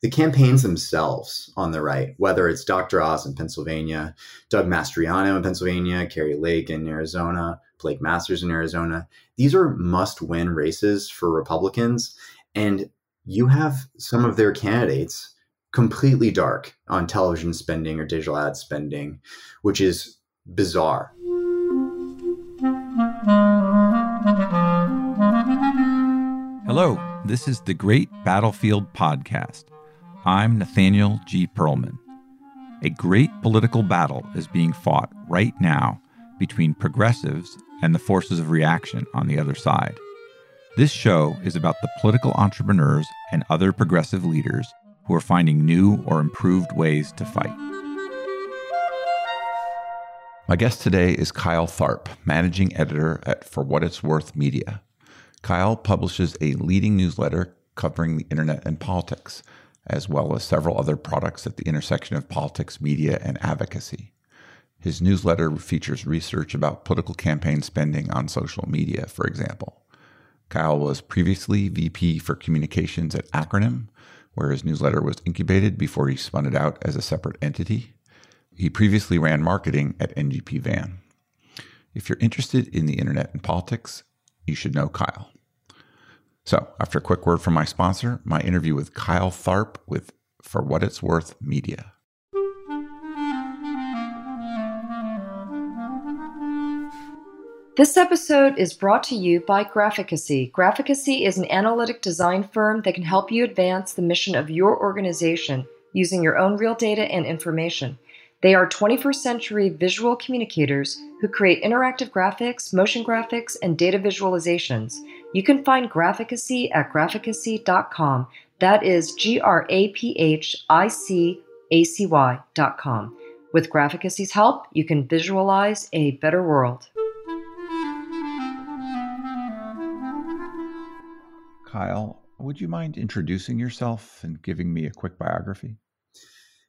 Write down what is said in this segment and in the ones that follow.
the campaigns themselves on the right, whether it's Dr. Oz in Pennsylvania, Doug Mastriano in Pennsylvania, Kari Lake in Arizona, Blake Masters in Arizona, these are must win races for Republicans. And you have some of their candidates completely dark on television spending or digital ad spending, which is bizarre. Hello, this is the Great Battlefield Podcast. I'm Nathaniel G. Pearlman. A great political battle is being fought right now between progressives and the forces of reaction on the other side. This show is about the political entrepreneurs and other progressive leaders who are finding new or improved ways to fight. My guest today is Kyle Tharp, managing editor at For What It's Worth Media. Kyle publishes a leading newsletter covering the internet and politics, as well as several other products at the intersection of politics, media, and advocacy. His newsletter features research about political campaign spending on social media, for example. Kyle was previously VP for communications at Acronym, where his newsletter was incubated before he spun it out as a separate entity. He previously ran marketing at NGP Van. If you're interested in the internet and politics, you should know Kyle. So, after a quick word from my sponsor, my interview with Kyle Tharp with For What It's Worth Media. This episode is brought to you by Graphicacy. Graphicacy is an analytic design firm that can help you advance the mission of your organization using your own real data and information. They are 21st century visual communicators who create interactive graphics, motion graphics, and data visualizations. You can find Graphicacy at graphicacy.com. That is G R A P H I C A C Y.com. With Graphicacy's help, you can visualize a better world. Kyle, would you mind introducing yourself and giving me a quick biography?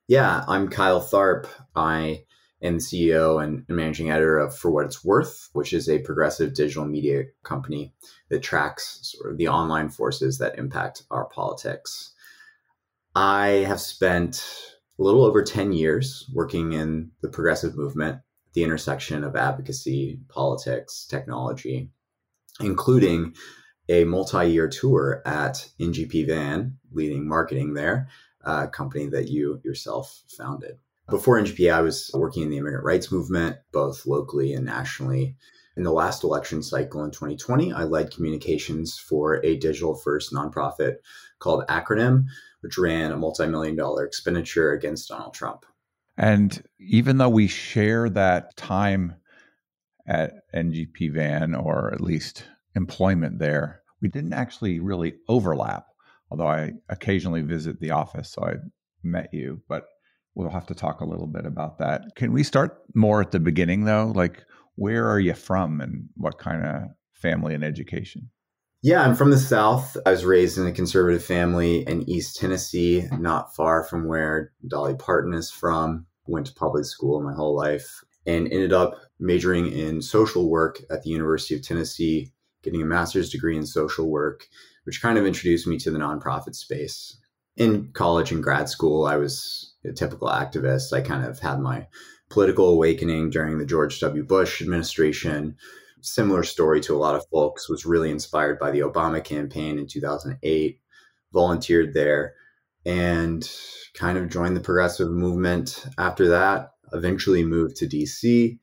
Yeah, I'm Kyle Tharp. I the CEO and managing editor of For What It's Worth, which is a progressive digital media company that tracks sort of the online forces that impact our politics. I have spent a little over 10 years working in the progressive movement, the intersection of advocacy, politics, technology, including a multi year tour at NGP Van, leading marketing there, a company that you yourself founded. Before NGP, I was working in the immigrant rights movement, both locally and nationally. In the last election cycle in 2020, I led communications for a digital first nonprofit called Acronym, which ran a multi million dollar expenditure against Donald Trump. And even though we share that time at NGP Van, or at least employment there, we didn't actually really overlap. Although I occasionally visit the office, so I met you, but we'll have to talk a little bit about that. Can we start more at the beginning though? Like, where are you from and what kind of family and education? Yeah, I'm from the South. I was raised in a conservative family in East Tennessee, not far from where Dolly Parton is from. Went to public school my whole life and ended up majoring in social work at the University of Tennessee, getting a master's degree in social work, which kind of introduced me to the nonprofit space. In college and grad school, I was typical activist. I kind of had my political awakening during the George W. Bush administration. Similar story to a lot of folks, was really inspired by the Obama campaign in 2008, volunteered there, and kind of joined the progressive movement after that. Eventually moved to DC.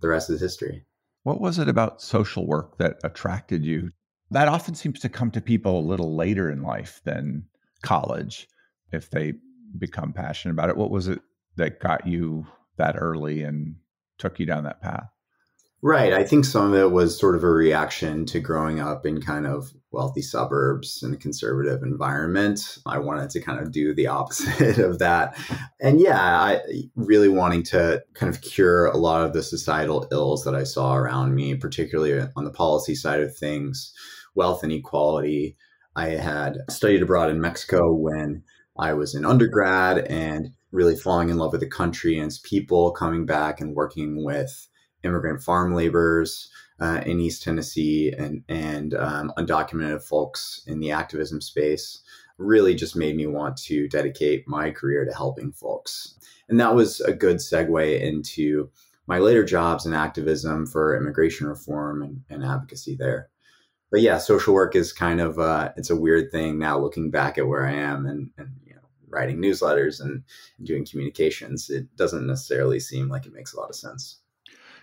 The rest is history. What was it about social work that attracted you? That often seems to come to people a little later in life than college if they become passionate about it. What was it that got you that early and took you down that path? Right. I think some of it was sort of a reaction to growing up in kind of wealthy suburbs and a conservative environment. I wanted to kind of do the opposite of that. And yeah, I really wanting to kind of cure a lot of the societal ills that I saw around me, particularly on the policy side of things, wealth inequality. I had studied abroad in Mexico when I was in undergrad and really falling in love with the country and its people, coming back and working with immigrant farm laborers uh, in East Tennessee and and um, undocumented folks in the activism space. really just made me want to dedicate my career to helping folks. And that was a good segue into my later jobs in activism for immigration reform and, and advocacy there. But yeah, social work is kind of uh, it's a weird thing now looking back at where I am and, and writing newsletters and, doing communications. It doesn't necessarily seem like it makes a lot of sense.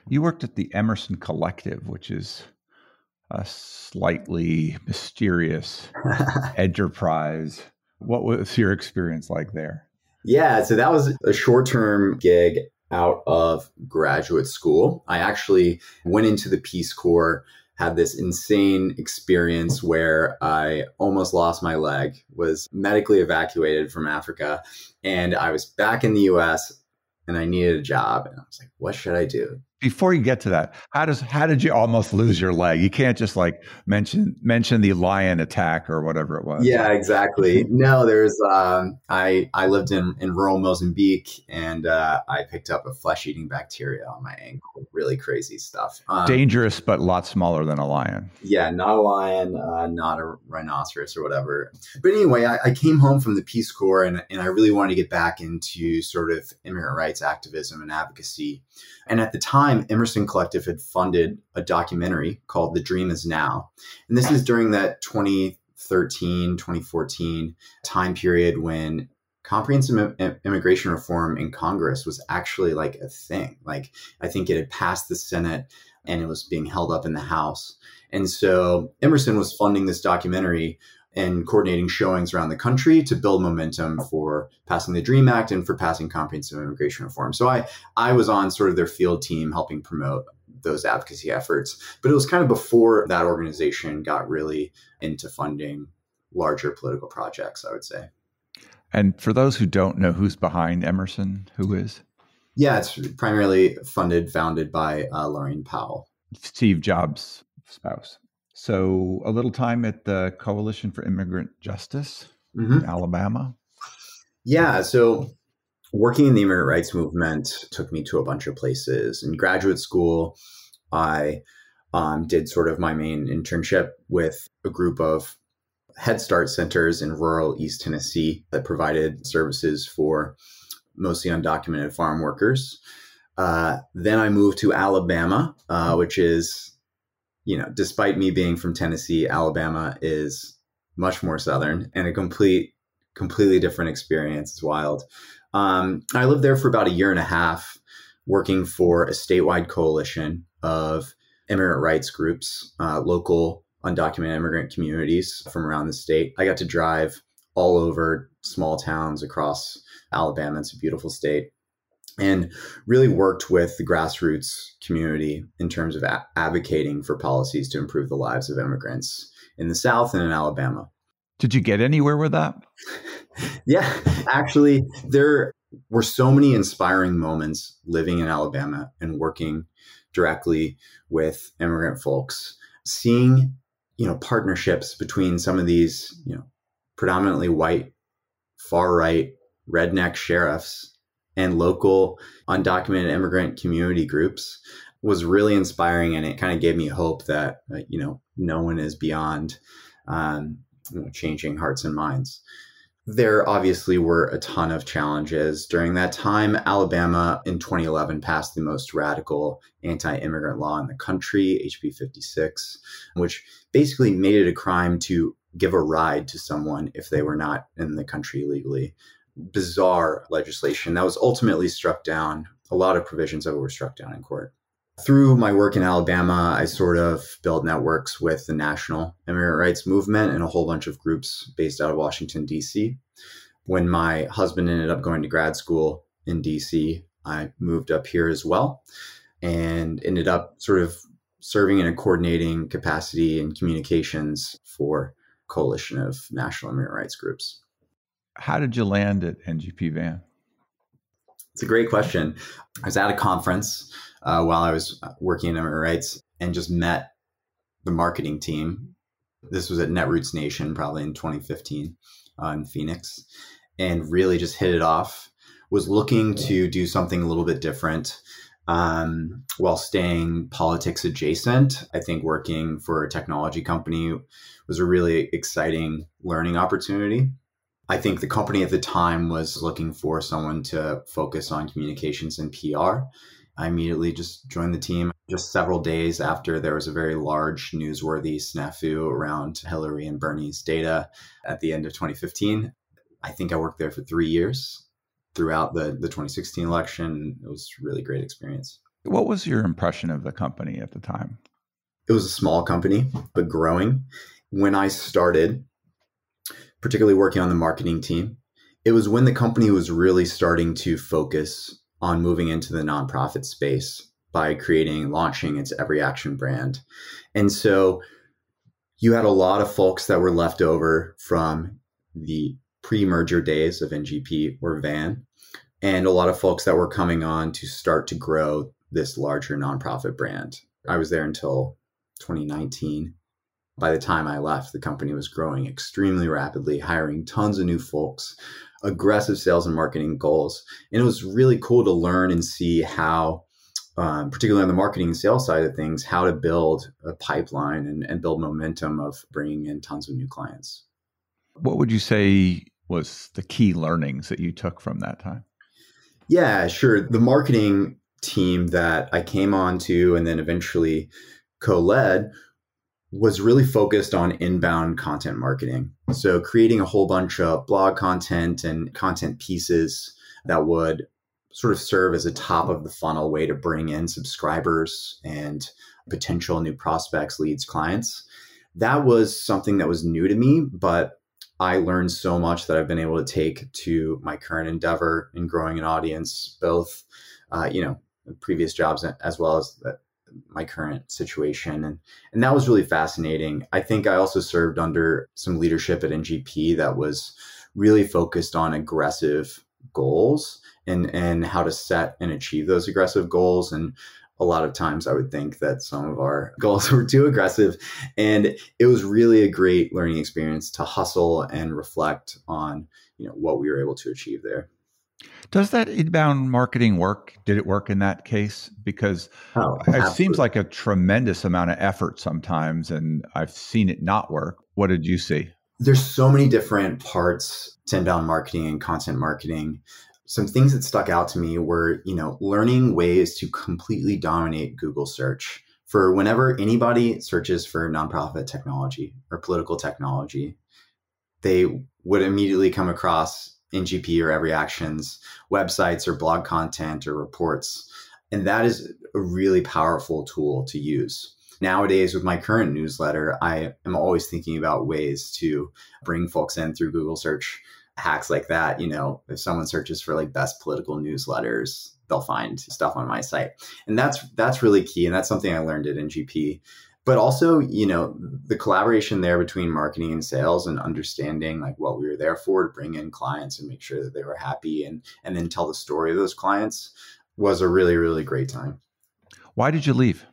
You worked at the Emerson Collective, which is a slightly mysterious enterprise. What was your experience like there? Yeah, so that was a short term gig out of graduate school. I actually went into the Peace Corps, had this insane experience where I almost lost my leg, was medically evacuated from Africa, and I was back in the US and I needed a job. And I was like, what should I do? Before you get to that, how does how did you almost lose your leg? You can't just like mention mention the lion attack or whatever it was. Yeah, exactly. no, there's um, I I lived in in rural Mozambique and uh, I picked up a flesh eating bacteria on my ankle. Really crazy stuff. Um, Dangerous, but a lot smaller than a lion. Yeah, not a lion, uh, not a rhinoceros or whatever. But anyway, I, I came home from the Peace Corps and and I really wanted to get back into sort of immigrant rights activism and advocacy. And at the time, Emerson Collective had funded a documentary called The Dream Is Now. And this is during that 2013, 2014 time period when comprehensive immigration reform in Congress was actually like a thing. Like, I think it had passed the Senate and it was being held up in the House. And so Emerson was funding this documentary and coordinating showings around the country to build momentum for passing the Dream Act and for passing comprehensive immigration reform. So I I was on sort of their field team helping promote those advocacy efforts. But it was kind of before that organization got really into funding larger political projects, I would say. And for those who don't know who's behind Emerson, who is? Yeah, it's primarily funded, founded by uh, Laurene Powell. Steve Jobs' spouse. So, a little time at the Coalition for Immigrant Justice mm-hmm. in Alabama. Yeah. So, working in the immigrant rights movement took me to a bunch of places. In graduate school, I um, did sort of my main internship with a group of Head Start centers in rural East Tennessee that provided services for mostly undocumented farm workers. Uh, then I moved to Alabama, uh, which is you know, despite me being from Tennessee, Alabama is much more southern and a complete, completely different experience. It's wild. Um, I lived there for about a year and a half, working for a statewide coalition of immigrant rights groups, uh, local undocumented immigrant communities from around the state. I got to drive all over small towns across Alabama. It's a beautiful state and really worked with the grassroots community in terms of a- advocating for policies to improve the lives of immigrants in the South and in Alabama. Did you get anywhere with that? yeah, actually, there were so many inspiring moments living in Alabama and working directly with immigrant folks, seeing you know partnerships between some of these you know predominantly white far right redneck sheriffs and local undocumented immigrant community groups was really inspiring and it kind of gave me hope that uh, you know no one is beyond um, you know, changing hearts and minds. There obviously were a ton of challenges. During that time alabama in 2011 passed the most radical anti-immigrant law in the country hb 56 which basically made it a crime to give a ride to someone if they were not in the country legally bizarre legislation that was ultimately struck down. A lot of provisions of it were struck down in court. Through my work in Alabama, I sort of built networks with the national immigrant rights movement and a whole bunch of groups based out of Washington, D.C. When my husband ended up going to grad school in D.C., I moved up here as well and ended up sort of serving in a coordinating capacity in communications for coalition of national immigrant rights groups. How did you land at NGP Van? It's a great question. I was at a conference uh, while I was working in immigrant rights and just met the marketing team. This was at Netroots Nation, probably in 2015 uh, in Phoenix, and really just hit it off. Was looking to do something a little bit different um, while staying politics adjacent. I think working for a technology company was a really exciting learning opportunity I think the company at the time was looking for someone to focus on communications and PR. I immediately just joined the team just several days after there was a very large newsworthy snafu around Hillary and Bernie's data at the end of 2015. I think I worked there for three years throughout the, the 2016 election. It was really great experience. What was your impression of the company at the time? It was a small company, but growing. When I started, particularly working on the marketing team, it was when the company was really starting to focus on moving into the nonprofit space by creating, launching its Every Action brand. And so you had a lot of folks that were left over from the pre merger days of NGP or VAN, and a lot of folks that were coming on to start to grow this larger nonprofit brand. I was there until 2019. By the time I left, the company was growing extremely rapidly, hiring tons of new folks, aggressive sales and marketing goals. And it was really cool to learn and see how um, particularly on the marketing and sales side of things, how to build a pipeline and, and build momentum of bringing in tons of new clients. What would you say was the key learnings that you took from that time? Yeah, sure. The marketing team that I came on to and then eventually co led was really focused on inbound content marketing. So, creating a whole bunch of blog content and content pieces that would sort of serve as a top of the funnel way to bring in subscribers and potential new prospects, leads, clients. That was something that was new to me, but I learned so much that I've been able to take to my current endeavor in growing an audience, both, uh, you know, previous jobs as well as the, my current situation. And, and that was really fascinating. I think I also served under some leadership at NGP that was really focused on aggressive goals and and how to set and achieve those aggressive goals and a lot of times I would think that some of our goals were too aggressive. And it was really a great learning experience to hustle and reflect on, you know, what we were able to achieve there. Does that inbound marketing work? Did it work in that case? Because oh, it seems like a tremendous amount of effort sometimes, and I've seen it not work. What did you see? There's so many different parts to inbound marketing and content marketing some things that stuck out to me were, you know, learning ways to completely dominate Google search. For whenever anybody searches for nonprofit technology or political technology, they would immediately come across NGP or Every Actions websites or blog content or reports. And that is a really powerful tool to use. Nowadays, with my current newsletter, I am always thinking about ways to bring folks in through Google search hacks like that, you know, if someone searches for like best political newsletters, they'll find stuff on my site. And that's that's really key. And that's something I learned at NGP. But also, you know, the collaboration there between marketing and sales and understanding like what we were there for to bring in clients and make sure that they were happy and and then tell the story of those clients was a really, really great time. Why did you leave?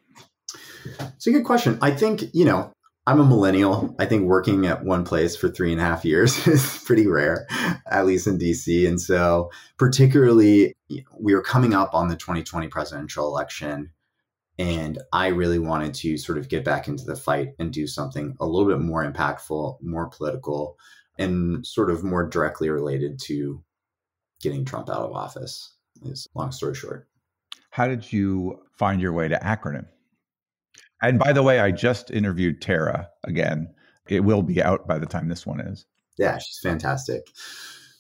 It's a good question. I think, you know, I'm a millennial. I think working at one place for three and a half years is pretty rare, at least in DC. And so, particularly, we were coming up on the 2020 presidential election. And I really wanted to sort of get back into the fight and do something a little bit more impactful, more political, and sort of more directly related to getting Trump out of office, is long story short. How did you find your way to Acronym? And by the way, I just interviewed Tara again. It will be out by the time this one is. Yeah, she's fantastic.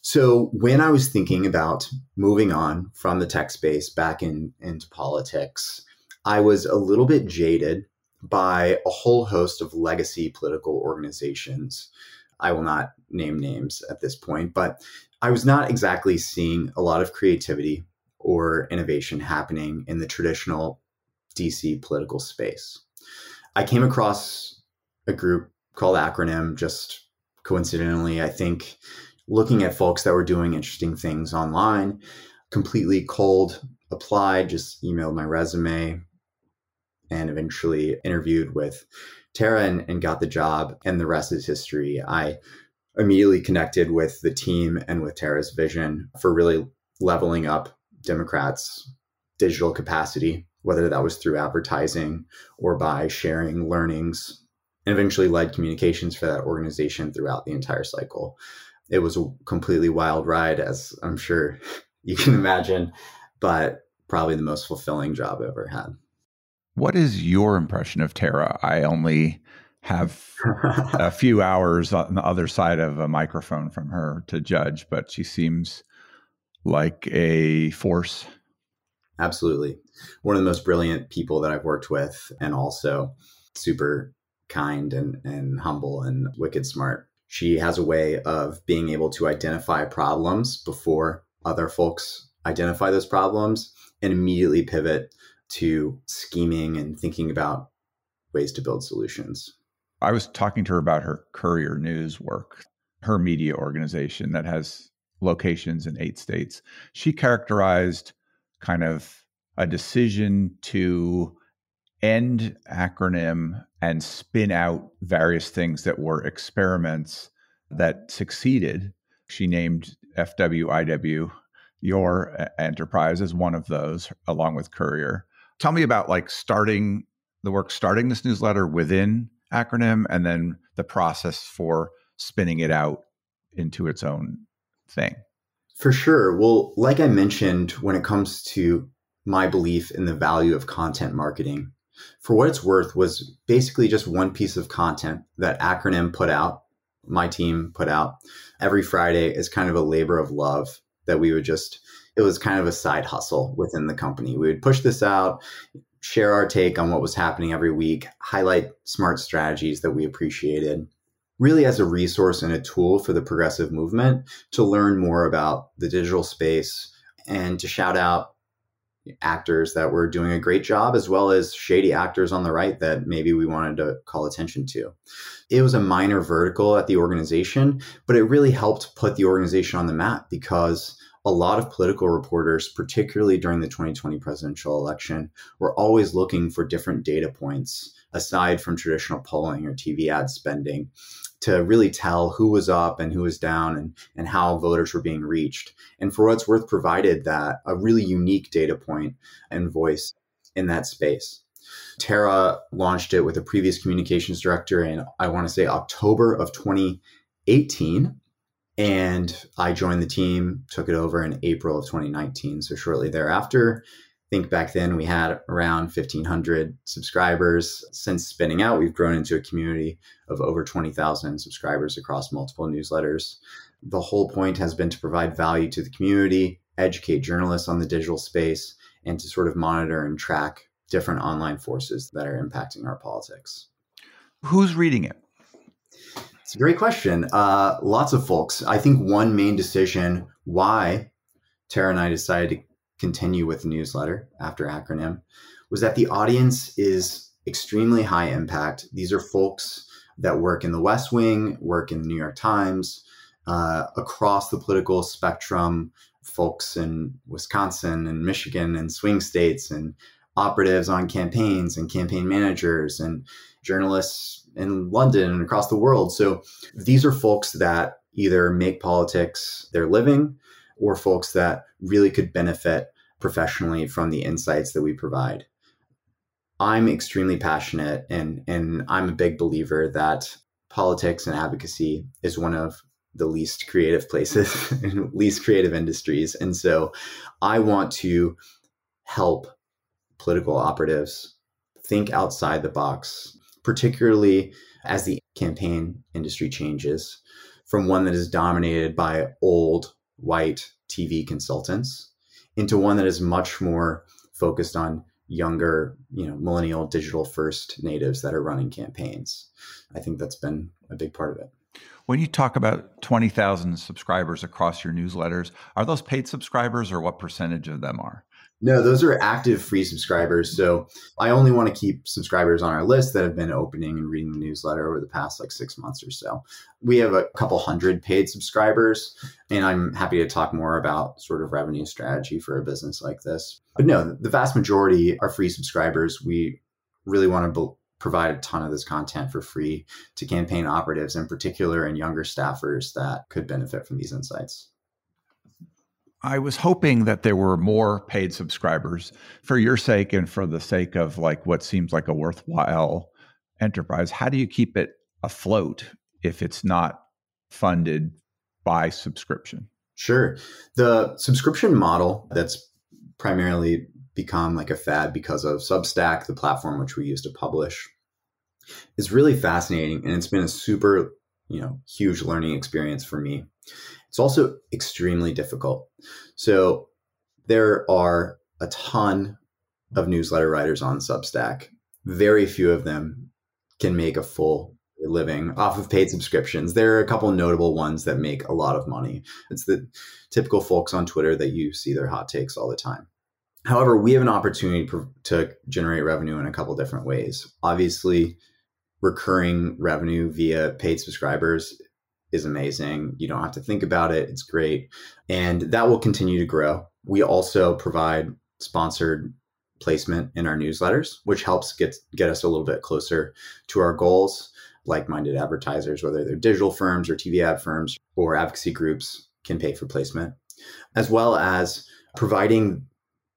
So when I was thinking about moving on from the tech space back in into politics, I was a little bit jaded by a whole host of legacy political organizations. I will not name names at this point, but I was not exactly seeing a lot of creativity or innovation happening in the traditional DC political space. I came across a group called Acronym just coincidentally. I think looking at folks that were doing interesting things online, completely cold applied, just emailed my resume and eventually interviewed with Tara and, and got the job. And the rest is history. I immediately connected with the team and with Tara's vision for really leveling up Democrats' digital capacity whether that was through advertising or by sharing learnings, and eventually led communications for that organization throughout the entire cycle. it was a completely wild ride, as I'm sure you can imagine, but probably the most fulfilling job I've ever had. What is your impression of Tara? I only have a few hours on the other side of a microphone from her to judge, but she seems like a force. Absolutely. One of the most brilliant people that I've worked with, and also super kind and, and humble and wicked smart. She has a way of being able to identify problems before other folks identify those problems and immediately pivot to scheming and thinking about ways to build solutions. I was talking to her about her Courier News work, her media organization that has locations in eight states. She characterized kind of a decision to end acronym and spin out various things that were experiments that succeeded. She named FWIW, your enterprise, as one of those, along with Courier. Tell me about like starting the work, starting this newsletter within acronym and then the process for spinning it out into its own thing? For sure. Well, like I mentioned, when it comes to my belief in the value of content marketing, for what it's worth, was basically just one piece of content that Acronym put out, my team put out every Friday is kind of a labor of love that we would just, it was kind of a side hustle within the company. We would push this out, share our take on what was happening every week, highlight smart strategies that we appreciated, really as a resource and a tool for the progressive movement to learn more about the digital space and to shout out actors that were doing a great job as well as shady actors on the right that maybe we wanted to call attention to. It was a minor vertical at the organization, but it really helped put the organization on the map because a lot of political reporters, particularly during the 2020 presidential election, were always looking for different data points aside from traditional polling or TV ad spending to really tell who was up and who was down and, and how voters were being reached. And for what's worth, provided that a really unique data point and voice in that space. Tara launched it with a previous communications director in, I want to say, October of 2018 and I joined the team, took it over in April of 2019. So shortly thereafter, I think back then we had around 1,500 subscribers. Since spinning out, we've grown into a community of over 20,000 subscribers across multiple newsletters. The whole point has been to provide value to the community, educate journalists on the digital space, and to sort of monitor and track different online forces that are impacting our politics. Who's reading it? It's a great question. Uh, lots of folks. I think one main decision why Tara and I decided to continue with the newsletter after acronym was that the audience is extremely high impact. These are folks that work in the West Wing, work in the New York Times, uh, across the political spectrum, folks in Wisconsin and Michigan and swing states and operatives on campaigns and campaign managers and journalists in London and across the world. So these are folks that either make politics their living or folks that really could benefit professionally from the insights that we provide. I'm extremely passionate and and I'm a big believer that politics and advocacy is one of the least creative places and least creative industries. And so I want to help political operatives think outside the box, particularly as the campaign industry changes from one that is dominated by old white TV consultants into one that is much more focused on younger, you know, millennial digital first natives that are running campaigns. I think that's been a big part of it. When you talk about 20,000 subscribers across your newsletters, are those paid subscribers or what percentage of them are? No, those are active free subscribers. So I only want to keep subscribers on our list that have been opening and reading the newsletter over the past like six months or so. We have a couple hundred paid subscribers, and I'm happy to talk more about sort of revenue strategy for a business like this. But no, the vast majority are free subscribers. We really want to be- provide a ton of this content for free to campaign operatives in particular and younger staffers that could benefit from these insights. I was hoping that there were more paid subscribers for your sake and for the sake of like what seems like a worthwhile enterprise. How do you keep it afloat if it's not funded by subscription? Sure. The subscription model that's primarily become like a fad because of Substack, the platform which we use to publish, is really fascinating. And it's been a super, you know, huge learning experience for me. It's also extremely difficult. So there are a ton of newsletter writers on Substack. Very few of them can make a full living off of paid subscriptions. There are a couple notable ones that make a lot of money. It's the typical folks on Twitter that you see their hot takes all the time. However, we have an opportunity to generate revenue in a couple different ways. Obviously, recurring revenue via paid subscribers is amazing. You don't have to think about it. It's great. And that will continue to grow. We also provide sponsored placement in our newsletters, which helps get get us a little bit closer to our goals. Like-minded advertisers, whether they're digital firms or TV ad firms or advocacy groups, can pay for placement, as well as providing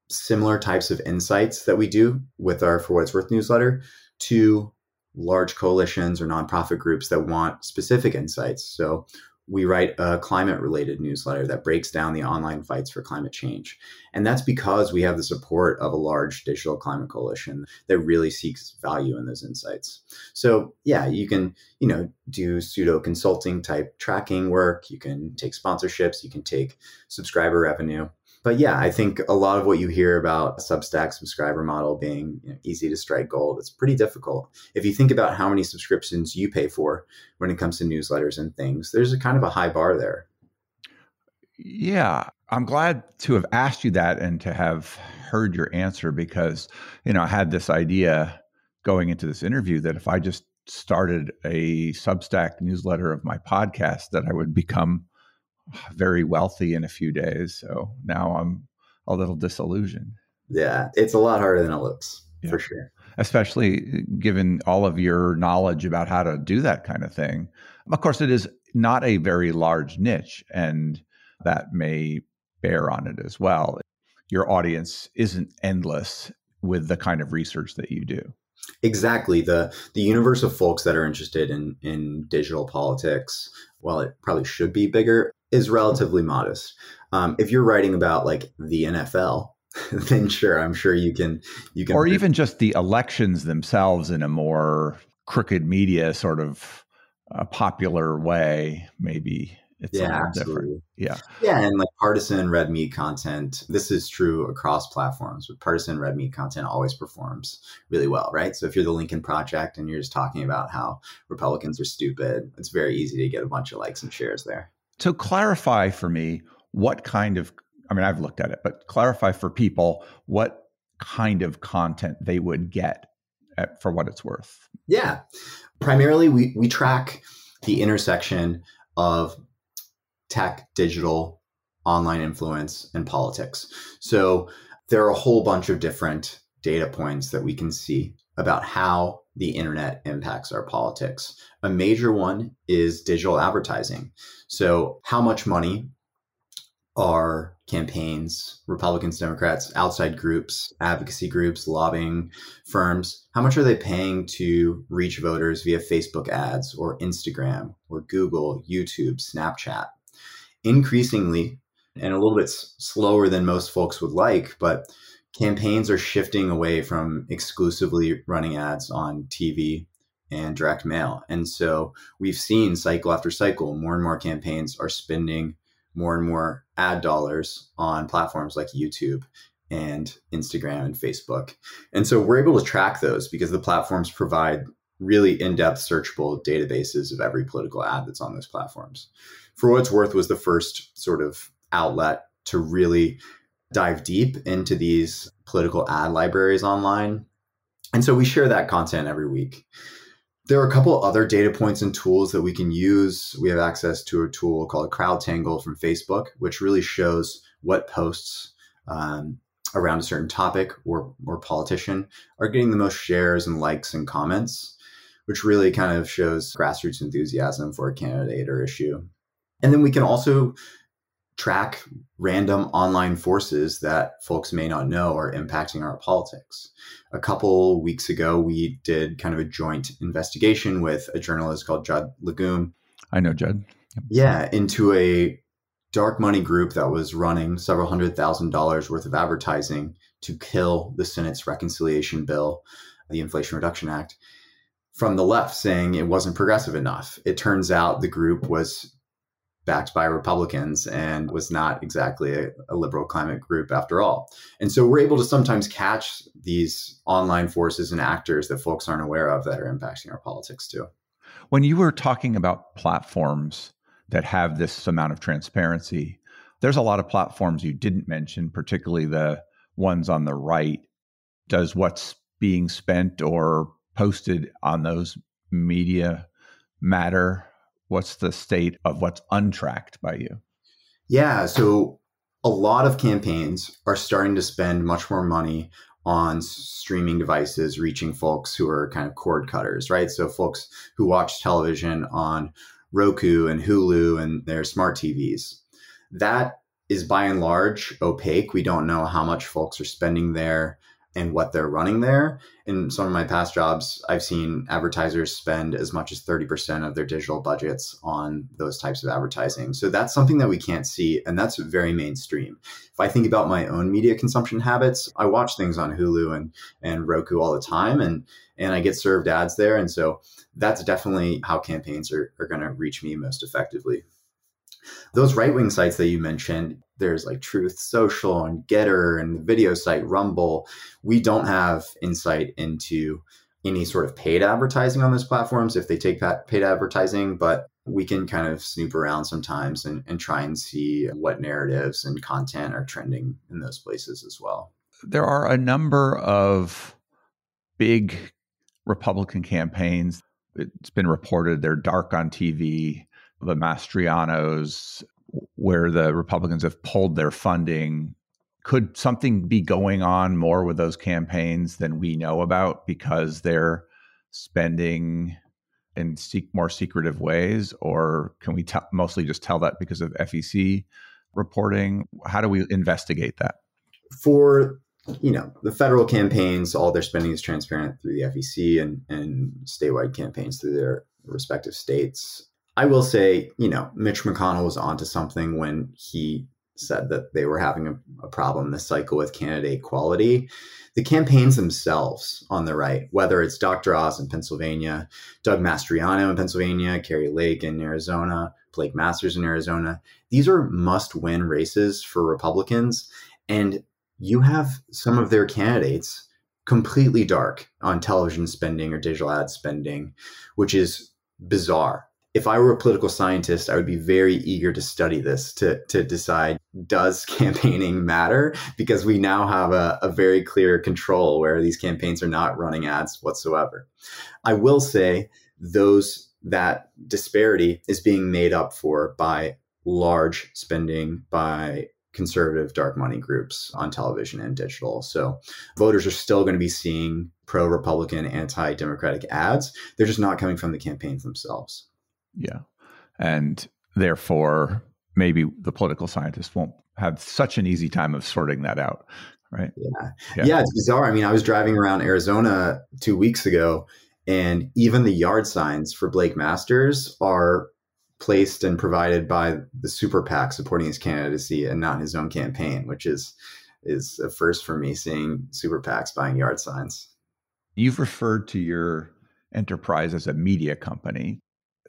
similar types of insights that we do with our For What It's Worth newsletter to large coalitions or nonprofit groups that want specific insights. So we write a climate related newsletter that breaks down the online fights for climate change. And that's because we have the support of a large digital climate coalition that really seeks value in those insights. So, yeah, you can, you know, do pseudo consulting type tracking work, you can take sponsorships, you can take subscriber revenue but yeah, I think a lot of what you hear about Substack subscriber model being you know, easy to strike gold, it's pretty difficult. If you think about how many subscriptions you pay for when it comes to newsletters and things, there's a kind of a high bar there. Yeah, I'm glad to have asked you that and to have heard your answer because, you know, I had this idea going into this interview that if I just started a Substack newsletter of my podcast that I would become very wealthy in a few days. So now I'm a little disillusioned. Yeah, it's a lot harder than it looks yeah. for sure. Especially uh, given all of your knowledge about how to do that kind of thing. Of course, it is not a very large niche, and that may bear on it as well. Your audience isn't endless with the kind of research that you do. Exactly. The the universe of folks that are interested in in digital politics, while it probably should be bigger, is relatively modest. Um, if you're writing about like the NFL, then sure, I'm sure you can you can or even just the elections themselves in a more crooked media sort of uh, popular way, maybe it's yeah, absolutely. Yeah. Yeah. And like partisan red meat content, this is true across platforms, but partisan red meat content always performs really well, right? So if you're the Lincoln Project and you're just talking about how Republicans are stupid, it's very easy to get a bunch of likes and shares there. So clarify for me what kind of, I mean, I've looked at it, but clarify for people what kind of content they would get at, for what it's worth. Yeah. Primarily, we, we track the intersection of tech, digital, online influence, and politics. So there are a whole bunch of different data points that we can see about how the internet impacts our politics. A major one is digital advertising. So, how much money are campaigns, Republicans, Democrats, outside groups, advocacy groups, lobbying firms, how much are they paying to reach voters via Facebook ads or Instagram or Google, YouTube, Snapchat? Increasingly, and a little bit slower than most folks would like, but campaigns are shifting away from exclusively running ads on TV and direct mail. And so we've seen cycle after cycle, more and more campaigns are spending more and more ad dollars on platforms like YouTube and Instagram and Facebook. And so we're able to track those because the platforms provide really in-depth searchable databases of every political ad that's on those platforms. For what it's worth was the first sort of outlet to really dive deep into these political ad libraries online. And so we share that content every week. There are a couple other data points and tools that we can use. We have access to a tool called CrowdTangle from Facebook, which really shows what posts um, around a certain topic or, or politician are getting the most shares and likes and comments, which really kind of shows grassroots enthusiasm for a candidate or issue. And then we can also track random online forces that folks may not know are impacting our politics. A couple weeks ago, we did kind of a joint investigation with a journalist called Judd Legum. I know Judd. Yeah, into a dark money group that was running several hundred thousand dollars worth of advertising to kill the Senate's reconciliation bill, the Inflation Reduction Act, from the left saying it wasn't progressive enough. It turns out the group was backed by Republicans and was not exactly a, a, liberal climate group after all. And so we're able to sometimes catch these online forces and actors that folks aren't aware of that are impacting our politics too. When you were talking about platforms that have this amount of transparency, there's a lot of platforms you didn't mention, particularly the ones on the right. Does what's being spent or posted on those media matter what's the state of what's untracked by you? Yeah, so a lot of campaigns are starting to spend much more money on streaming devices reaching folks who are kind of cord cutters, right? So folks who watch television on Roku and Hulu and their smart TVs. That is by and large opaque. We don't know how much folks are spending there and what they're running there. In some of my past jobs, I've seen advertisers spend as much as 30% of their digital budgets on those types of advertising. So that's something that we can't see, and that's very mainstream. If I think about my own media consumption habits, I watch things on Hulu and, and Roku all the time, and, and I get served ads there. And so that's definitely how campaigns are, are going to reach me most effectively. Those right wing sites that you mentioned, there's like Truth Social and Gettr and the video site Rumble. We don't have insight into any sort of paid advertising on those platforms if they take paid advertising, but we can kind of snoop around sometimes and, and try and see what narratives and content are trending in those places as well. There are a number of big Republican campaigns. It's been reported they're dark on TV the Mastrianos, where the Republicans have pulled their funding. Could something be going on more with those campaigns than we know about because they're spending in more secretive ways, or can we t- mostly just tell that because of FEC reporting? How do we investigate that? For you know the federal campaigns, all their spending is transparent through the FEC, and and statewide campaigns through their respective states. I will say, you know, Mitch McConnell was onto something when he said that they were having a, a, problem this cycle with candidate quality. The campaigns themselves on the right, whether it's Dr. Oz in Pennsylvania, Doug Mastriano in Pennsylvania, Kari Lake in Arizona, Blake Masters in Arizona, these are must win races for Republicans. And you have some of their candidates completely dark on television spending or digital ad spending, which is bizarre if I were a political scientist, I would be very eager to study this to, to decide does campaigning matter? Because we now have a, a, very clear control where these campaigns are not running ads whatsoever. I will say those that disparity is being made up for by large spending by conservative dark money groups on television and digital. So voters are still going to be seeing pro Republican, anti Democratic ads. They're just not coming from the campaigns themselves. Yeah. And therefore, maybe the political scientists won't have such an easy time of sorting that out. Right. Yeah. yeah. Yeah. It's bizarre. I mean, I was driving around Arizona two weeks ago, and even the yard signs for Blake Masters are placed and provided by the super PAC supporting his candidacy and not his own campaign, which is is a first for me seeing super PACs buying yard signs. You've referred to your enterprise as a media company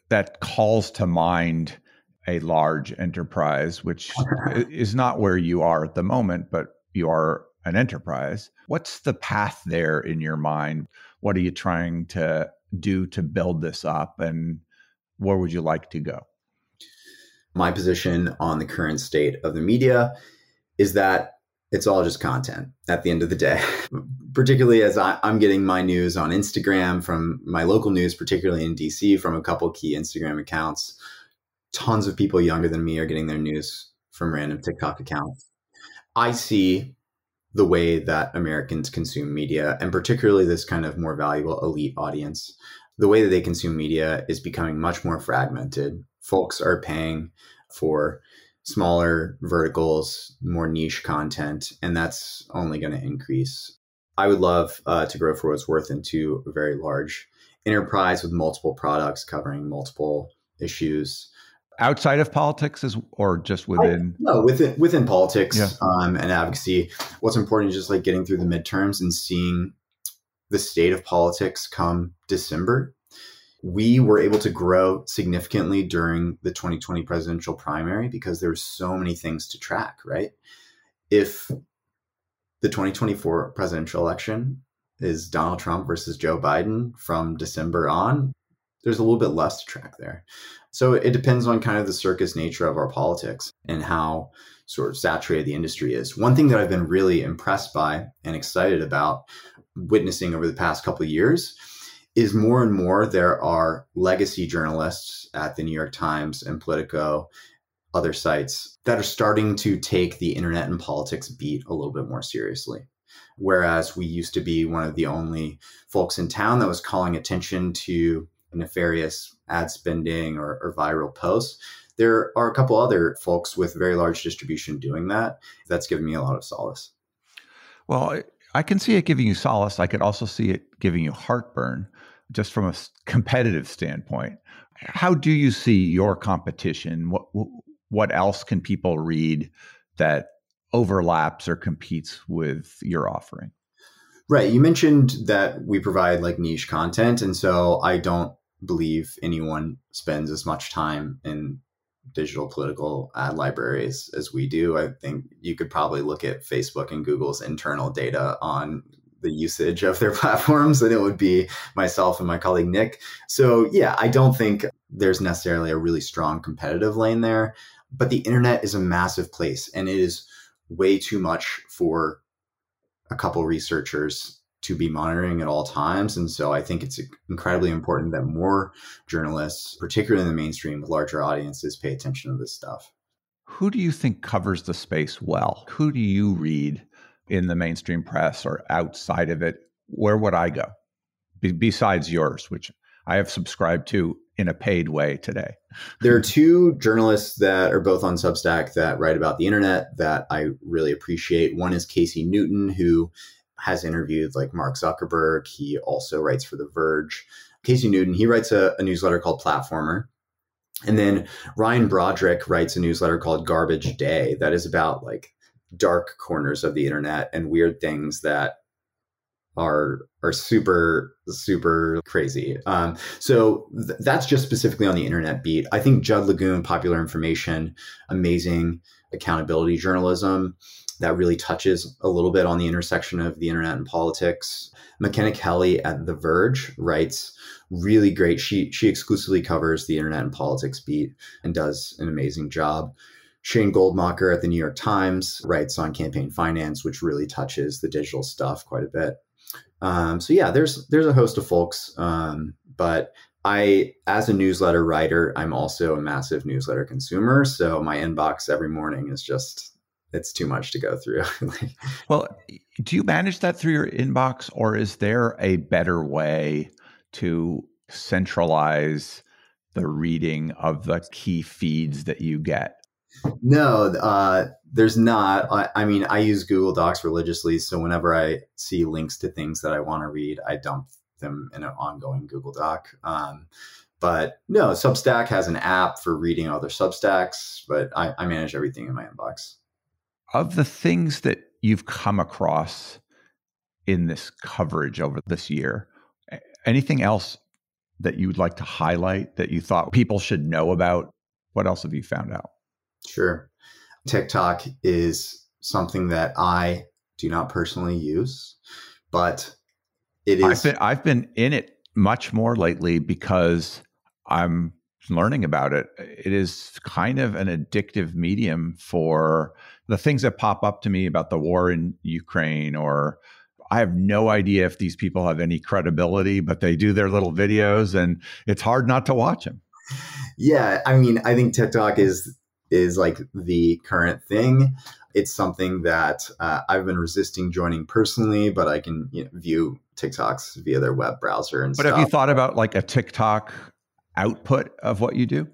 that calls to mind a large enterprise, which is not where you are at the moment, but you are an enterprise. What's the path there in your mind? What are you trying to do to build this up, and where would you like to go? My position on the current state of the media is that it's all just content at the end of the day. particularly as I, am getting my news on Instagram from my local news, particularly in DC, from a couple key Instagram accounts. Tons of people younger than me are getting their news from random TikTok accounts. I see the way that Americans consume media, and particularly this kind of more valuable elite audience. The way that they consume media is becoming much more fragmented. Folks are paying for smaller verticals, more niche content, and that's only going to increase. I would love uh, to grow for what's worth into a very large enterprise with multiple products covering multiple issues. outside of politics is or just within I, no within within politics yeah. um, and advocacy what's important is just like getting through the midterms and seeing the state of politics come december we were able to grow significantly during the 2020 presidential primary because there were so many things to track right if the 2024 presidential election is donald trump versus joe biden from december on there's a little bit less to track there. So it depends on kind of the circus nature of our politics and how sort of saturated the industry is. One thing that I've been really impressed by and excited about witnessing over the past couple of years is more and more there are legacy journalists at the New York Times and Politico, other sites that are starting to take the internet and politics beat a little bit more seriously. Whereas we used to be one of the only folks in town that was calling attention to nefarious ad spending or, or viral posts. There are a couple other folks with very large distribution doing that. That's given me a lot of solace. Well, I can see it giving you solace. I could also see it giving you heartburn just from a competitive standpoint. How do you see your competition? What what else can people read that overlaps or competes with your offering? Right. You mentioned that we provide like niche content. And so I don't believe anyone spends as much time in digital political ad libraries as we do. I think you could probably look at Facebook and Google's internal data on the usage of their platforms, and it would be myself and my colleague Nick. So, yeah, I don't think there's necessarily a really strong competitive lane there, but the internet is a massive place and it is way too much for a couple researchers to be monitoring at all times. And so I think it's incredibly important that more journalists, particularly in the mainstream with larger audiences, pay attention to this stuff. Who do you think covers the space well? Who do you read in the mainstream press or outside of it? Where would I go Be- besides yours, which I have subscribed to in a paid way today? there are two journalists that are both on Substack that write about the internet that I really appreciate. One is Casey Newton, who has interviewed like Mark Zuckerberg. He also writes for The Verge. Casey Newton, he writes a, a newsletter called Platformer. And then Ryan Broderick writes a newsletter called Garbage Day that is about like dark corners of the internet and weird things that are are super super crazy. Um, so th- that's just specifically on the internet beat. I think Judd Legum, Popular Information, amazing accountability journalism that really touches a little bit on the intersection of the internet and politics. Makena Kelly at The Verge writes really great. She she exclusively covers the internet and politics beat and does an amazing job. Shane Goldmacher at the New York Times writes on campaign finance, which really touches the digital stuff quite a bit. Um, so yeah, there's there's a host of folks, um, but I, as a newsletter writer, I'm also a massive newsletter consumer. So my inbox every morning is just it's too much to go through. well, do you manage that through your inbox, or is there a better way to centralize the reading of the key feeds that you get? No, uh, there's not. I, I, mean, I use Google Docs religiously, so whenever I see links to things that I want to read, I dump them in an ongoing Google Doc. Um, but no, Substack has an app for reading other Substacks, but I, I manage everything in my inbox of the things that you've come across in this coverage over this year, anything else that you would like to highlight that you thought people should know about? What else have you found out? Sure. TikTok is something that I do not personally use, but it is. I've been, I've been in it much more lately because I'm learning about it. It is kind of an addictive medium for the things that pop up to me about the war in Ukraine or I have no idea if these people have any credibility, but they do their little videos and it's hard not to watch them. Yeah, I mean, I think TikTok is is like the current thing. It's something that uh, I've been resisting joining personally, but I can you know, view TikToks via their web browser and but stuff. have you thought about like a TikTok output of what you do?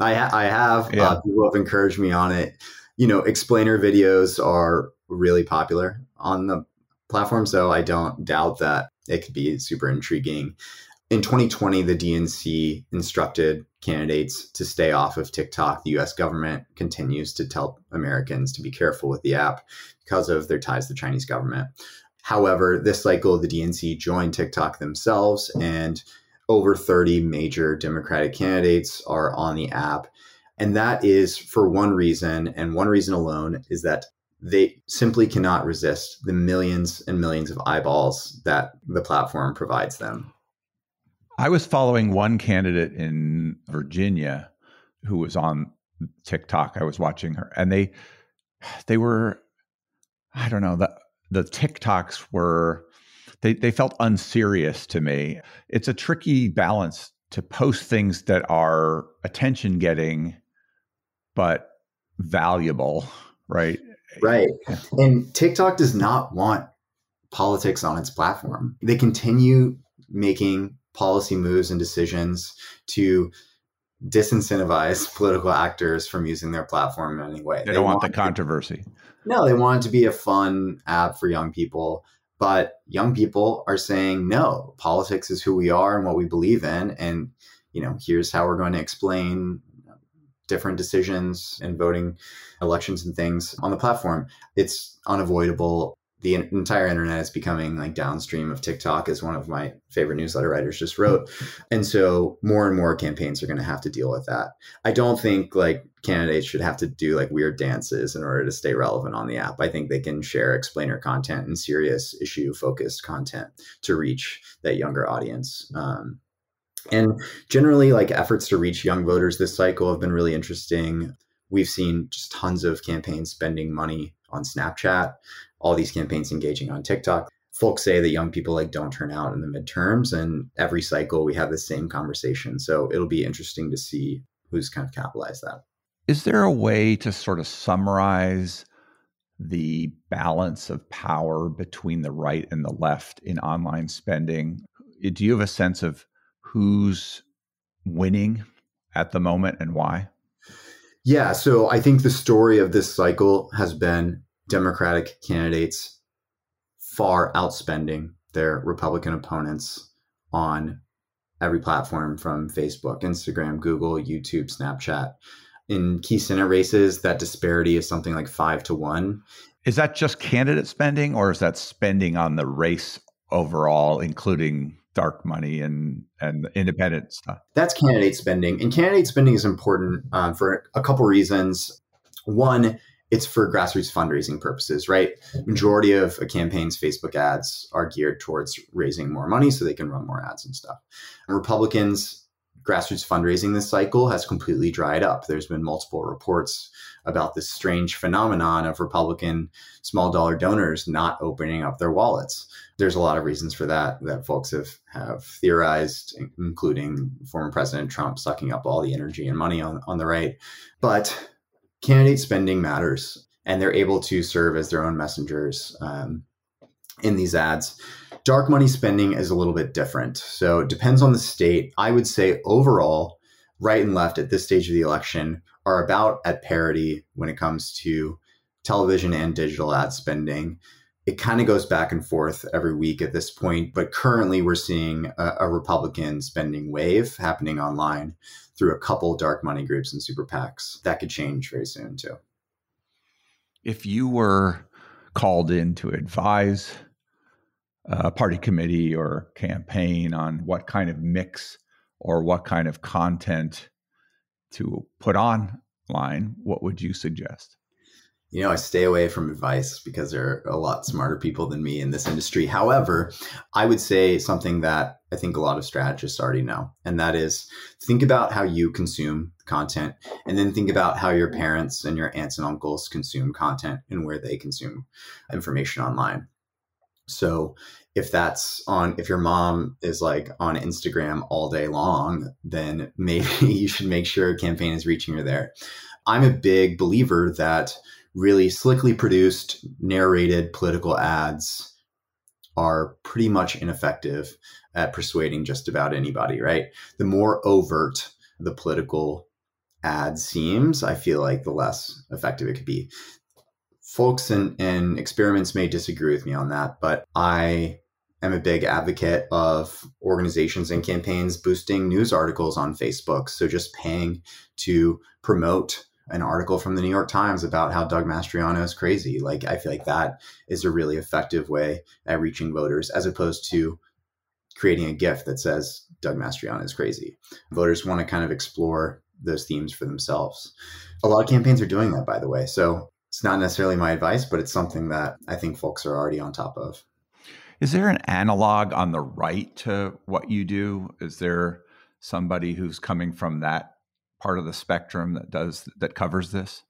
I, ha- I have. Yeah. Uh, people have encouraged me on it. You know, explainer videos are really popular on the platform, so I don't doubt that it could be super intriguing. in 2020, the DNC instructed candidates to stay off of TikTok. The US government continues to tell Americans to be careful with the app because of their ties to the Chinese government. However, this cycle, the DNC joined TikTok themselves, and over 30 major Democratic candidates are on the app. And that is for one reason, and one reason alone is that they simply cannot resist the millions and millions of eyeballs that the platform provides them. I was following one candidate in Virginia who was on TikTok. I was watching her, and they they were, I don't know, the the TikToks were they they felt unserious to me. It's a tricky balance to post things that are attention getting, but valuable, right? Right. And TikTok does not want politics on its platform. They continue making policy moves and decisions to disincentivize political actors from using their platform in any way. They, they don't want, want the controversy. To, no, they want it to be a fun app for young people. But young people are saying, no, politics is who we are and what we believe in. And, you know, here's how we're going to explain different decisions and voting elections and things on the platform. It's unavoidable the entire internet is becoming like downstream of TikTok, as one of my favorite newsletter writers just wrote. And so more and more campaigns are going to have to deal with that. I don't think like candidates should have to do like weird dances in order to stay relevant on the app. I think they can share explainer content and serious issue focused content to reach that younger audience. Um, and generally, like efforts to reach young voters this cycle have been really interesting. We've seen just tons of campaigns spending money on Snapchat all these campaigns engaging on TikTok. Folks say that young people like don't turn out in the midterms, and every cycle we have the same conversation. So it'll be interesting to see who's kind of capitalized that. Is there a way to sort of summarize the balance of power between the right and the left in online spending? Do you have a sense of who's winning at the moment and why? Yeah, so I think the story of this cycle has been Democratic candidates far outspending their Republican opponents on every platform from Facebook, Instagram, Google, YouTube, Snapchat. In key Senate races, that disparity is something like five to one. Is that just candidate spending, or is that spending on the race overall, including dark money and and independent stuff? That's candidate spending, and candidate spending is important um, for a couple reasons. One, it's for grassroots fundraising purposes, right? Majority of a campaign's Facebook ads are geared towards raising more money so they can run more ads and stuff. And Republicans grassroots fundraising this cycle has completely dried up. There's been multiple reports about this strange phenomenon of Republican small dollar donors not opening up their wallets. There's a lot of reasons for that that folks have have theorized, including former President Trump sucking up all the energy and money on, on the right. But candidate spending matters and they're able to serve as their own messengers um, in these ads. Dark money spending is a little bit different. So it depends on the state. I would say overall, right and left at this stage of the election are about at parity when it comes to television and digital ad spending. It kind of goes back and forth every week at this point, but currently we're seeing a, a Republican spending wave happening online through a couple dark money groups and super PACs. That could change very soon too. If you were called in to advise a party committee or campaign on what kind of mix or what kind of content to put online, what would you suggest? you know, I stay away from advice because there are a lot smarter people than me in this industry. However, I would say something that I think a lot of strategists already know, and that is think about how you consume content and then think about how your parents and your aunts and uncles consume content and where they consume information online. So, if that's on, if your mom is like on Instagram all day long, then maybe you should make sure a campaign is reaching her there. I'm a big believer that really slickly produced, narrated political ads are pretty much ineffective at persuading just about anybody, right? The more overt the political ad seems, I feel like the less effective it could be. Folks and, and experiments may disagree with me on that, but I am a big advocate of organizations and campaigns boosting news articles on Facebook. So just paying to promote an article from the New York Times about how Doug Mastriano is crazy. Like, I feel like that is a really effective way at reaching voters as opposed to creating a GIF that says Doug Mastriano is crazy. Voters want to kind of explore those themes for themselves. A lot of campaigns are doing that, by the way. So it's not necessarily my advice, but it's something that I think folks are already on top of. Is there an analog on the right to what you do? Is there somebody who's coming from that part of the spectrum that does that covers this?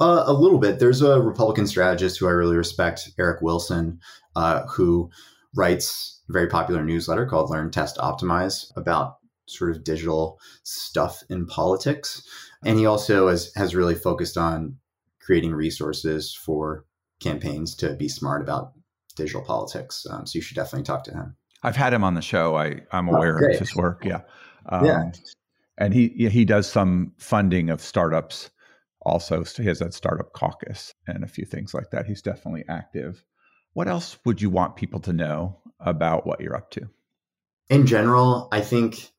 Uh, a little bit. There's a Republican strategist who I really respect, Eric Wilson, uh, who writes a very popular newsletter called Learn, Test, Optimize about sort of digital stuff in politics. And he also has, has really focused on creating resources for campaigns to be smart about digital politics. Um, so you should definitely talk to him. I've had him on the show. I, I'm oh, aware oh, of his work. Yeah. Um, yeah. And he he does some funding of startups also. So he has that startup caucus and a few things like that. He's definitely active. What else would you want people to know about what you're up to? In general, I think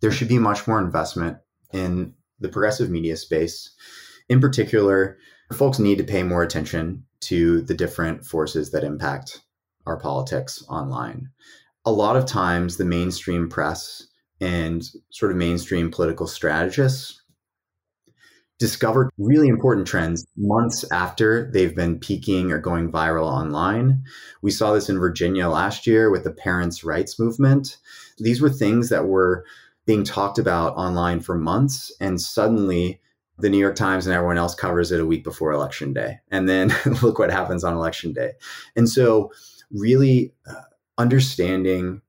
there should be much more investment in the progressive media space. In particular, folks need to pay more attention to the different forces that impact our politics online. A lot of times, the mainstream press and sort of mainstream political strategists discover really important trends months after they've been peaking or going viral online. We saw this in Virginia last year with the parents' rights movement. These were things that were being talked about online for months, and suddenly the New York Times and everyone else covers it a week before election day. And then look what happens on election day. And so, really uh, understanding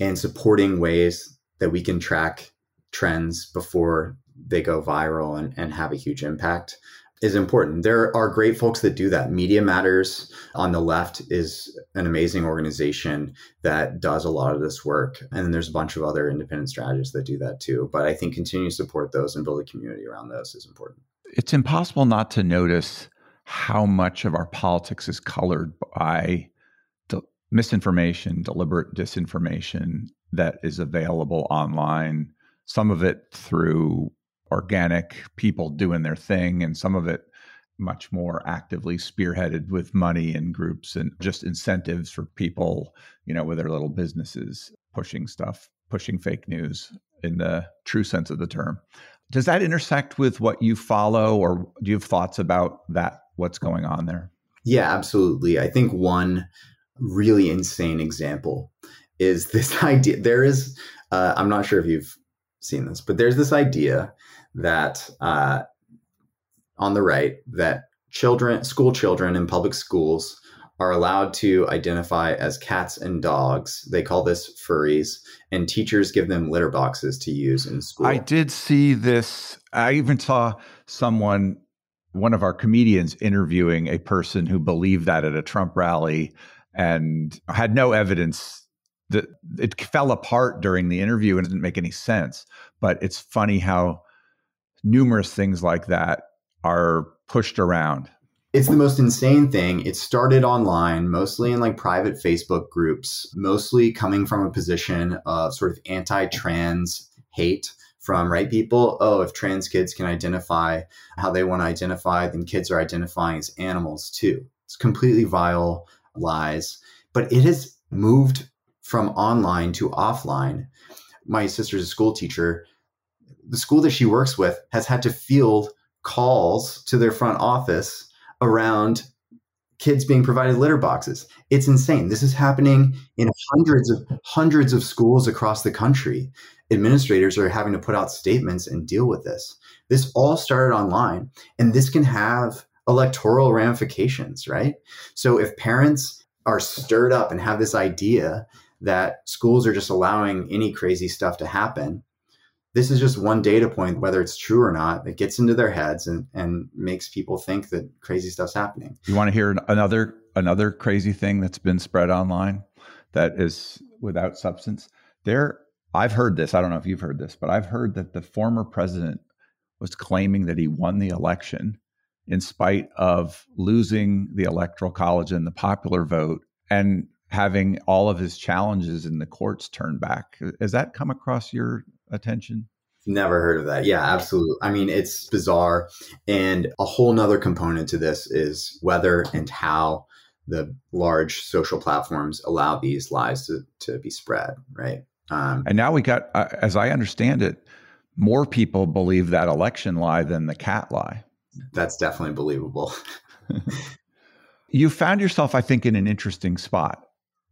and supporting ways that we can track trends before they go viral and, and have a huge impact is important. There are great folks that do that. Media Matters on the left is an amazing organization that does a lot of this work. And then there's a bunch of other independent strategists that do that too. But I think continue to support those and build a community around those is important. It's impossible not to notice how much of our politics is colored by de- misinformation, deliberate disinformation that is available online. Some of it through organic people doing their thing, and some of it much more actively spearheaded with money and groups and just incentives for people, you know, with their little businesses pushing stuff, pushing fake news in the true sense of the term. Does that intersect with what you follow, or do you have thoughts about that? What's going on there? Yeah, absolutely. I think one really insane example is this idea. There is, uh, I'm not sure if you've seen this, but there's this idea that uh, on the right that children, school children in public schools are allowed to identify as cats and dogs. They call this furries, and teachers give them litter boxes to use in school. I did see this. I even saw someone, one of our comedians, interviewing a person who believed that at a Trump rally and had no evidence that it fell apart during the interview and it didn't make any sense. But it's funny how numerous things like that are pushed around. It's the most insane thing. It started online, mostly in like private Facebook groups, mostly coming from a position of sort of anti trans hate from right people. Oh, if trans kids can identify how they want to identify, then kids are identifying as animals too. It's completely vile lies. But it has moved from online to offline. My sister's a school teacher the school that she works with has had to field calls to their front office around kids being provided litter boxes. It's insane. This is happening in hundreds of hundreds of schools across the country. Administrators are having to put out statements and deal with this. This all started online and this can have electoral ramifications, right? So if parents are stirred up and have this idea that schools are just allowing any crazy stuff to happen, this is just one data point, whether it's true or not, that gets into their heads and, and makes people think that crazy stuff's happening. You want to hear another another crazy thing that's been spread online that is without substance? There, I've heard this. I don't know if you've heard this, but I've heard that the former president was claiming that he won the election in spite of losing the electoral college and the popular vote and having all of his challenges in the courts turned back. Has that come across your attention? Never heard of that. Yeah, absolutely. I mean, it's bizarre. And a whole nother component to this is whether and how the large social platforms allow these lies to, to be spread, right? Um, and now we got, uh, as I understand it, more people believe that election lie than the cat lie. That's definitely believable. you found yourself, I think, in an interesting spot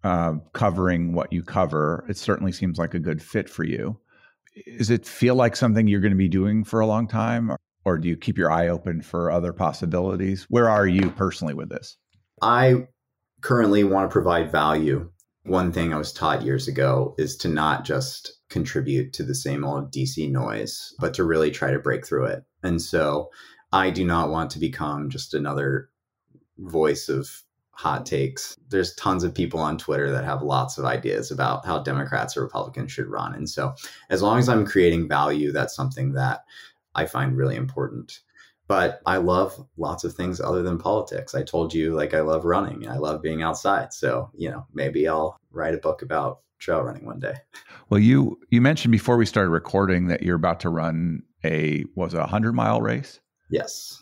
uh, covering what you cover. It certainly seems like a good fit for you. Does it feel like something you're going to be doing for a long time? Or, or do you keep your eye open for other possibilities? Where are you personally with this? I currently want to provide value. One thing I was taught years ago is to not just contribute to the same old DC noise, but to really try to break through it. And so I do not want to become just another voice of hot takes. There's tons of people on Twitter that have lots of ideas about how Democrats or Republicans should run. And so as long as I'm creating value, that's something that I find really important. But I love lots of things other than politics. I told you, like, I love running. and I love being outside. So, you know, maybe I'll write a book about trail running one day. Well, you you mentioned before we started recording that you're about to run a was it a hundred mile race? Yes.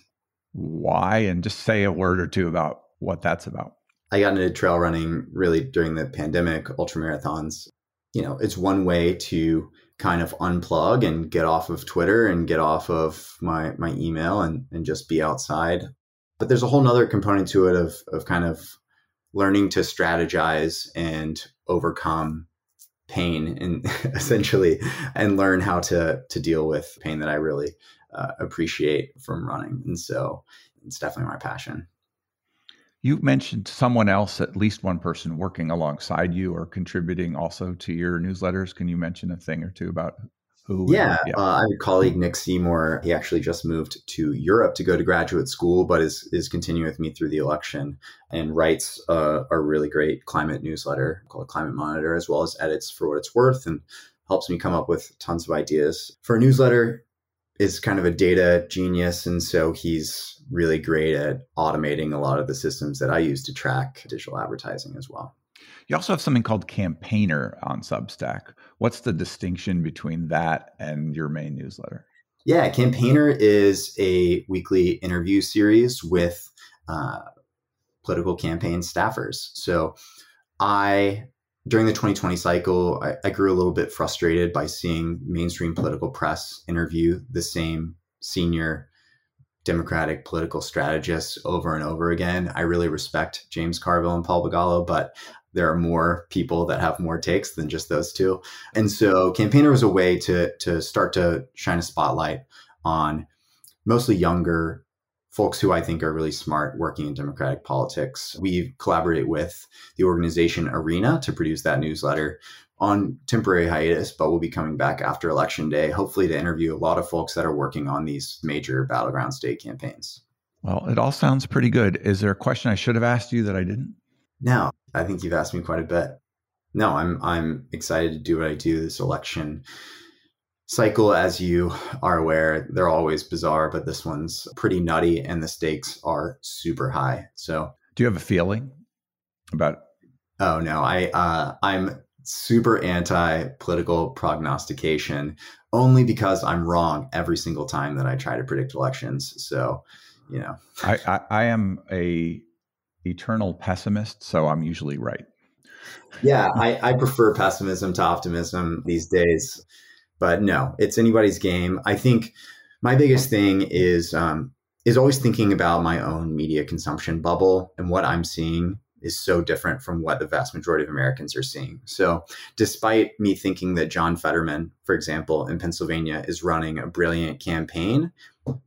Why? And just say a word or two about what that's about. I got into trail running really during the pandemic, ultra marathons. You know, it's one way to kind of unplug and get off of Twitter and get off of my my email and, and just be outside. But there's a whole nother component to it of of kind of learning to strategize and overcome pain and essentially and learn how to to deal with pain that I really uh, appreciate from running. And so it's definitely my passion. You mentioned someone else, at least one person working alongside you or contributing also to your newsletters. Can you mention a thing or two about who? Yeah, yeah. Uh, I have a colleague, Nick Seymour. He actually just moved to Europe to go to graduate school, but is is continuing with me through the election and writes uh, a really great climate newsletter called Climate Monitor, as well as edits for what it's worth and helps me come up with tons of ideas for a newsletter is kind of a data genius. And so he's really great at automating a lot of the systems that I use to track digital advertising as well. You also have something called Campaigner on Substack. What's the distinction between that and your main newsletter? Yeah, Campaigner is a weekly interview series with uh, political campaign staffers. So I during the 2020 cycle, I, I, grew a little bit frustrated by seeing mainstream political press interview the same senior Democratic political strategists over and over again. I really respect James Carville and Paul Begala, but there are more people that have more takes than just those two. And so Campaigner was a way to to start to shine a spotlight on mostly younger folks who I think are really smart working in democratic politics. We collaborate with the organization Arena to produce that newsletter on temporary hiatus, but we'll be coming back after election day, hopefully to interview a lot of folks that are working on these major battleground state campaigns. Well, it all sounds pretty good. Is there a question I should have asked you that I didn't? No, I think you've asked me quite a bit. No, I'm I'm excited to do what I do this election cycle, as you are aware, they're always bizarre, but this one's pretty nutty and the stakes are super high. So, do you have a feeling about? Oh no, I uh, I'm super anti political prognostication only because I'm wrong every single time that I try to predict elections. So, you know, I, I, I am a eternal pessimist, so I'm usually right. Yeah, I, I prefer pessimism to optimism these days. But no, it's anybody's game. I think my biggest thing is um, is always thinking about my own media consumption bubble and what I'm seeing is so different from what the vast majority of Americans are seeing. So, despite me thinking that John Fetterman, for example, in Pennsylvania is running a brilliant campaign,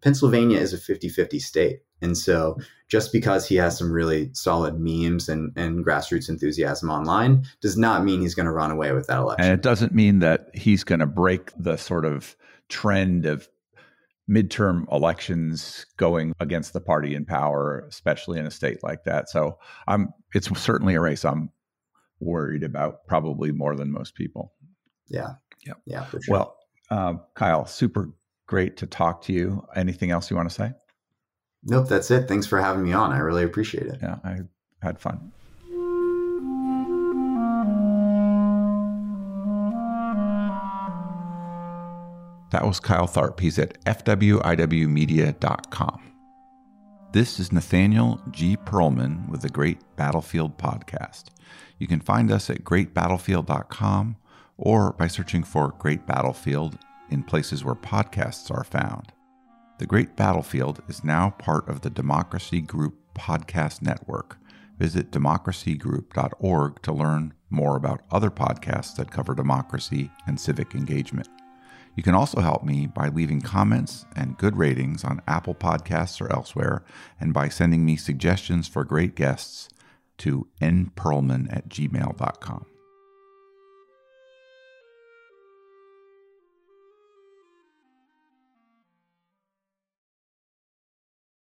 Pennsylvania is a 50 50 state. And so, just because he has some really solid memes and, and grassroots enthusiasm online does not mean he's going to run away with that election. And it doesn't mean that he's going to break the sort of trend of midterm elections going against the party in power, especially in a state like that. So I'm it's certainly a race I'm worried about, probably more than most people. Yeah. Yeah. Yeah. Sure. Well, uh, Kyle, super great to talk to you. Anything else you want to say? Nope, that's it. Thanks for having me on. I really appreciate it. Yeah, I had fun. That was Kyle Tharp. He's at fwiwmedia.com. This is Nathaniel G. Pearlman with the Great Battlefield Podcast. You can find us at greatbattlefield.com or by searching for Great Battlefield in places where podcasts are found. The Great Battlefield is now part of the Democracy Group Podcast Network. Visit democracygroup.org to learn more about other podcasts that cover democracy and civic engagement. You can also help me by leaving comments and good ratings on Apple Podcasts or elsewhere, and by sending me suggestions for great guests to npearlman at gmail.com.